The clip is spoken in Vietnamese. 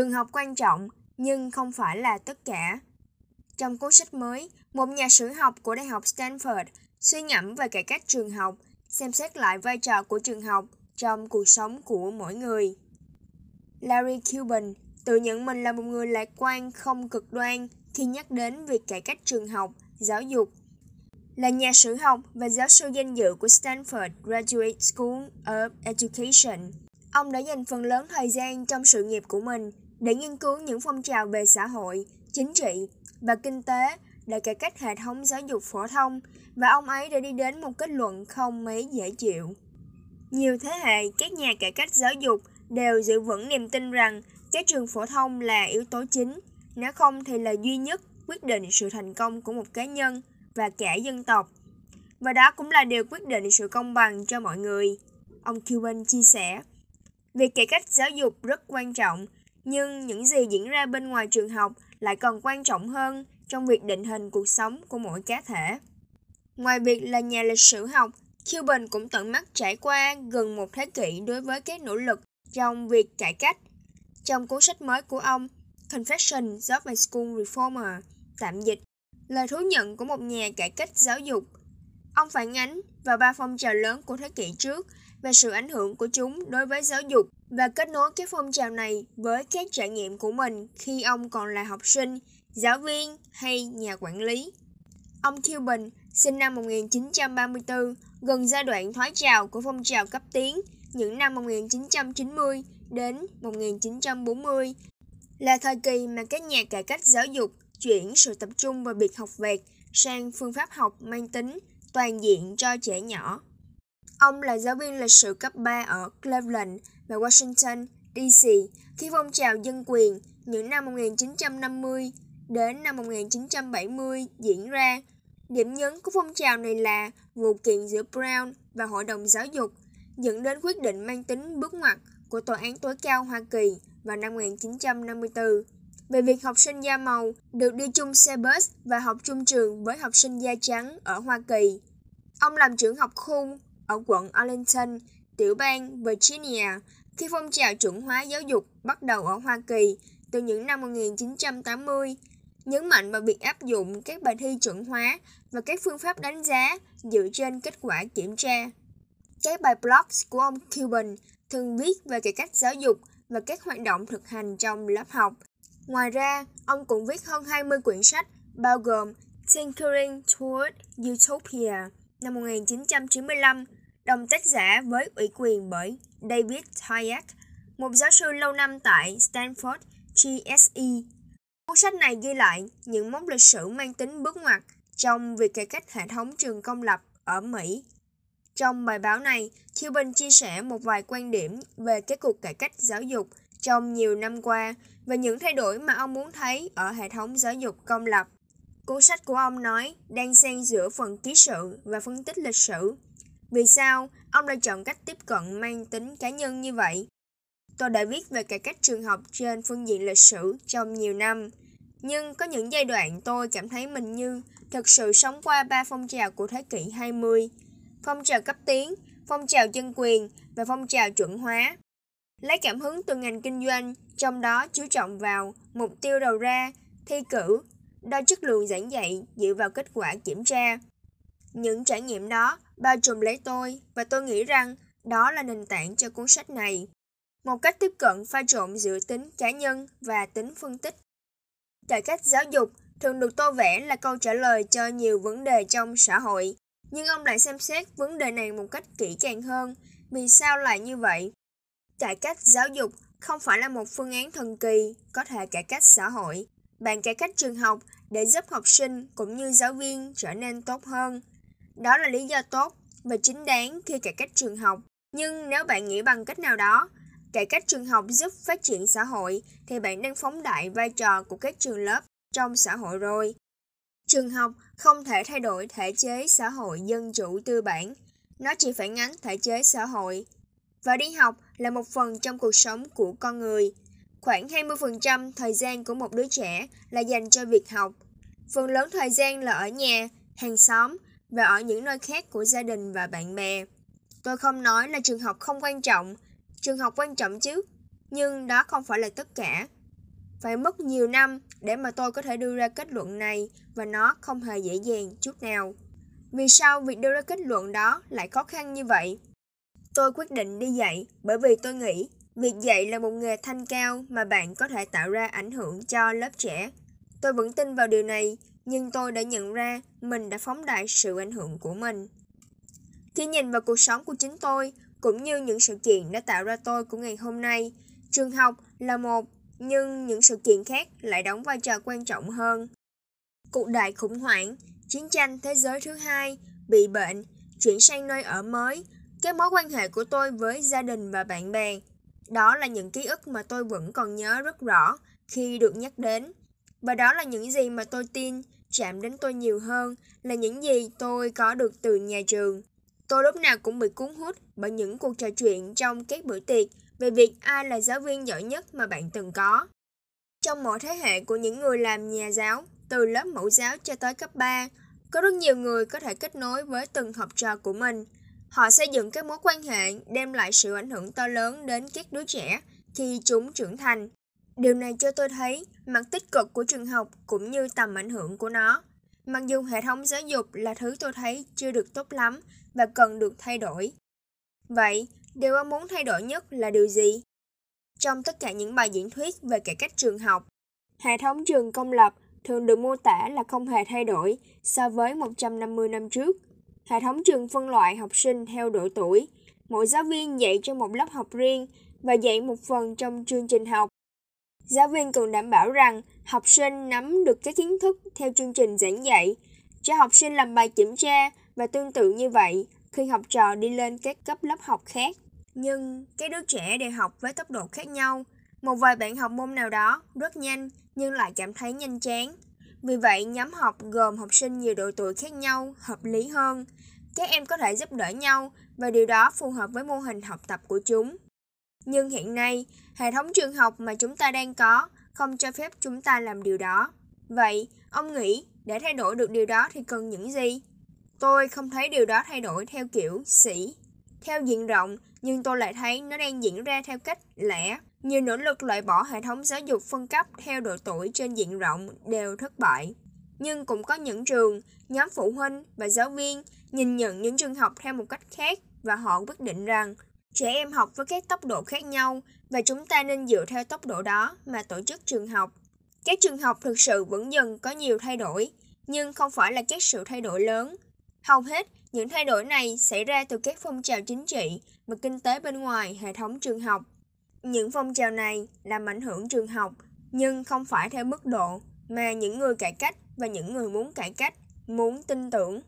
Trường học quan trọng, nhưng không phải là tất cả. Trong cuốn sách mới, một nhà sử học của Đại học Stanford suy ngẫm về cải cách trường học, xem xét lại vai trò của trường học trong cuộc sống của mỗi người. Larry Cuban tự nhận mình là một người lạc quan không cực đoan khi nhắc đến việc cải cách trường học, giáo dục. Là nhà sử học và giáo sư danh dự của Stanford Graduate School of Education, ông đã dành phần lớn thời gian trong sự nghiệp của mình để nghiên cứu những phong trào về xã hội, chính trị và kinh tế để cải cách hệ thống giáo dục phổ thông và ông ấy đã đi đến một kết luận không mấy dễ chịu. Nhiều thế hệ các nhà cải cách giáo dục đều giữ vững niềm tin rằng các trường phổ thông là yếu tố chính, nếu không thì là duy nhất quyết định sự thành công của một cá nhân và cả dân tộc. Và đó cũng là điều quyết định sự công bằng cho mọi người. Ông Cuban chia sẻ, việc cải cách giáo dục rất quan trọng, nhưng những gì diễn ra bên ngoài trường học lại còn quan trọng hơn trong việc định hình cuộc sống của mỗi cá thể. Ngoài việc là nhà lịch sử học, Cuban cũng tận mắt trải qua gần một thế kỷ đối với các nỗ lực trong việc cải cách. Trong cuốn sách mới của ông, Confessions of a School Reformer, tạm dịch, lời thú nhận của một nhà cải cách giáo dục. Ông phản ánh vào ba phong trào lớn của thế kỷ trước và sự ảnh hưởng của chúng đối với giáo dục và kết nối các phong trào này với các trải nghiệm của mình khi ông còn là học sinh, giáo viên hay nhà quản lý. Ông Cuban sinh năm 1934, gần giai đoạn thoái trào của phong trào cấp tiến những năm 1990 đến 1940 là thời kỳ mà các nhà cải cách giáo dục chuyển sự tập trung vào việc học vẹt sang phương pháp học mang tính toàn diện cho trẻ nhỏ. Ông là giáo viên lịch sử cấp 3 ở Cleveland và Washington, D.C. khi phong trào dân quyền những năm 1950 đến năm 1970 diễn ra. Điểm nhấn của phong trào này là vụ kiện giữa Brown và Hội đồng Giáo dục dẫn đến quyết định mang tính bước ngoặt của Tòa án tối cao Hoa Kỳ vào năm 1954 về việc học sinh da màu được đi chung xe bus và học chung trường với học sinh da trắng ở Hoa Kỳ. Ông làm trưởng học khu ở quận Arlington, tiểu bang Virginia khi phong trào chuẩn hóa giáo dục bắt đầu ở Hoa Kỳ từ những năm 1980, nhấn mạnh vào việc áp dụng các bài thi chuẩn hóa và các phương pháp đánh giá dựa trên kết quả kiểm tra. Các bài blog của ông Cuban thường viết về cải cách giáo dục và các hoạt động thực hành trong lớp học. Ngoài ra, ông cũng viết hơn 20 quyển sách bao gồm Tinkering Toward Utopia năm 1995, đồng tác giả với ủy quyền bởi David Hayek, một giáo sư lâu năm tại Stanford GSE. Cuốn sách này ghi lại những mốc lịch sử mang tính bước ngoặt trong việc cải cách hệ thống trường công lập ở Mỹ. Trong bài báo này, Cuban chia sẻ một vài quan điểm về các cuộc cải cách giáo dục trong nhiều năm qua và những thay đổi mà ông muốn thấy ở hệ thống giáo dục công lập. Cuốn sách của ông nói đang xen giữa phần ký sự và phân tích lịch sử. Vì sao ông lại chọn cách tiếp cận mang tính cá nhân như vậy? Tôi đã viết về cải cách trường học trên phương diện lịch sử trong nhiều năm, nhưng có những giai đoạn tôi cảm thấy mình như thực sự sống qua ba phong trào của thế kỷ 20, phong trào cấp tiến, phong trào dân quyền và phong trào chuẩn hóa. Lấy cảm hứng từ ngành kinh doanh, trong đó chú trọng vào mục tiêu đầu ra, thi cử, đo chất lượng giảng dạy dựa vào kết quả kiểm tra. Những trải nghiệm đó bao trùm lấy tôi và tôi nghĩ rằng đó là nền tảng cho cuốn sách này. Một cách tiếp cận pha trộn giữa tính cá nhân và tính phân tích. Cải cách giáo dục thường được tô vẽ là câu trả lời cho nhiều vấn đề trong xã hội, nhưng ông lại xem xét vấn đề này một cách kỹ càng hơn. Vì sao lại như vậy? Cải cách giáo dục không phải là một phương án thần kỳ có thể cải cách xã hội. Bạn cải cách trường học để giúp học sinh cũng như giáo viên trở nên tốt hơn. Đó là lý do tốt và chính đáng khi cải cách trường học. Nhưng nếu bạn nghĩ bằng cách nào đó, cải cách trường học giúp phát triển xã hội thì bạn đang phóng đại vai trò của các trường lớp trong xã hội rồi. Trường học không thể thay đổi thể chế xã hội dân chủ tư bản, nó chỉ phản ánh thể chế xã hội. Và đi học là một phần trong cuộc sống của con người. Khoảng 20% thời gian của một đứa trẻ là dành cho việc học. Phần lớn thời gian là ở nhà, hàng xóm và ở những nơi khác của gia đình và bạn bè. Tôi không nói là trường học không quan trọng, trường học quan trọng chứ, nhưng đó không phải là tất cả. Phải mất nhiều năm để mà tôi có thể đưa ra kết luận này và nó không hề dễ dàng chút nào. Vì sao việc đưa ra kết luận đó lại khó khăn như vậy? Tôi quyết định đi dạy bởi vì tôi nghĩ việc dạy là một nghề thanh cao mà bạn có thể tạo ra ảnh hưởng cho lớp trẻ. Tôi vẫn tin vào điều này, nhưng tôi đã nhận ra mình đã phóng đại sự ảnh hưởng của mình. Khi nhìn vào cuộc sống của chính tôi, cũng như những sự kiện đã tạo ra tôi của ngày hôm nay, trường học là một, nhưng những sự kiện khác lại đóng vai trò quan trọng hơn. Cuộc đại khủng hoảng, chiến tranh thế giới thứ hai, bị bệnh, chuyển sang nơi ở mới, các mối quan hệ của tôi với gia đình và bạn bè. Đó là những ký ức mà tôi vẫn còn nhớ rất rõ khi được nhắc đến. Và đó là những gì mà tôi tin chạm đến tôi nhiều hơn là những gì tôi có được từ nhà trường. Tôi lúc nào cũng bị cuốn hút bởi những cuộc trò chuyện trong các bữa tiệc về việc ai là giáo viên giỏi nhất mà bạn từng có. Trong mỗi thế hệ của những người làm nhà giáo, từ lớp mẫu giáo cho tới cấp 3, có rất nhiều người có thể kết nối với từng học trò của mình. Họ xây dựng các mối quan hệ đem lại sự ảnh hưởng to lớn đến các đứa trẻ khi chúng trưởng thành. Điều này cho tôi thấy mặt tích cực của trường học cũng như tầm ảnh hưởng của nó. Mặc dù hệ thống giáo dục là thứ tôi thấy chưa được tốt lắm và cần được thay đổi. Vậy, điều ông muốn thay đổi nhất là điều gì? Trong tất cả những bài diễn thuyết về cải cách trường học, hệ thống trường công lập thường được mô tả là không hề thay đổi so với 150 năm trước. Hệ thống trường phân loại học sinh theo độ tuổi, mỗi giáo viên dạy cho một lớp học riêng và dạy một phần trong chương trình học. Giáo viên cần đảm bảo rằng học sinh nắm được các kiến thức theo chương trình giảng dạy, cho học sinh làm bài kiểm tra và tương tự như vậy khi học trò đi lên các cấp lớp học khác. Nhưng các đứa trẻ đều học với tốc độ khác nhau. Một vài bạn học môn nào đó rất nhanh nhưng lại cảm thấy nhanh chán. Vì vậy, nhóm học gồm học sinh nhiều độ tuổi khác nhau hợp lý hơn. Các em có thể giúp đỡ nhau và điều đó phù hợp với mô hình học tập của chúng. Nhưng hiện nay, hệ thống trường học mà chúng ta đang có không cho phép chúng ta làm điều đó. Vậy, ông nghĩ để thay đổi được điều đó thì cần những gì? Tôi không thấy điều đó thay đổi theo kiểu sĩ, theo diện rộng, nhưng tôi lại thấy nó đang diễn ra theo cách lẻ. Nhiều nỗ lực loại bỏ hệ thống giáo dục phân cấp theo độ tuổi trên diện rộng đều thất bại. Nhưng cũng có những trường, nhóm phụ huynh và giáo viên nhìn nhận những trường học theo một cách khác và họ quyết định rằng trẻ em học với các tốc độ khác nhau và chúng ta nên dựa theo tốc độ đó mà tổ chức trường học. Các trường học thực sự vẫn dần có nhiều thay đổi, nhưng không phải là các sự thay đổi lớn. Hầu hết, những thay đổi này xảy ra từ các phong trào chính trị và kinh tế bên ngoài hệ thống trường học. Những phong trào này làm ảnh hưởng trường học, nhưng không phải theo mức độ mà những người cải cách và những người muốn cải cách muốn tin tưởng.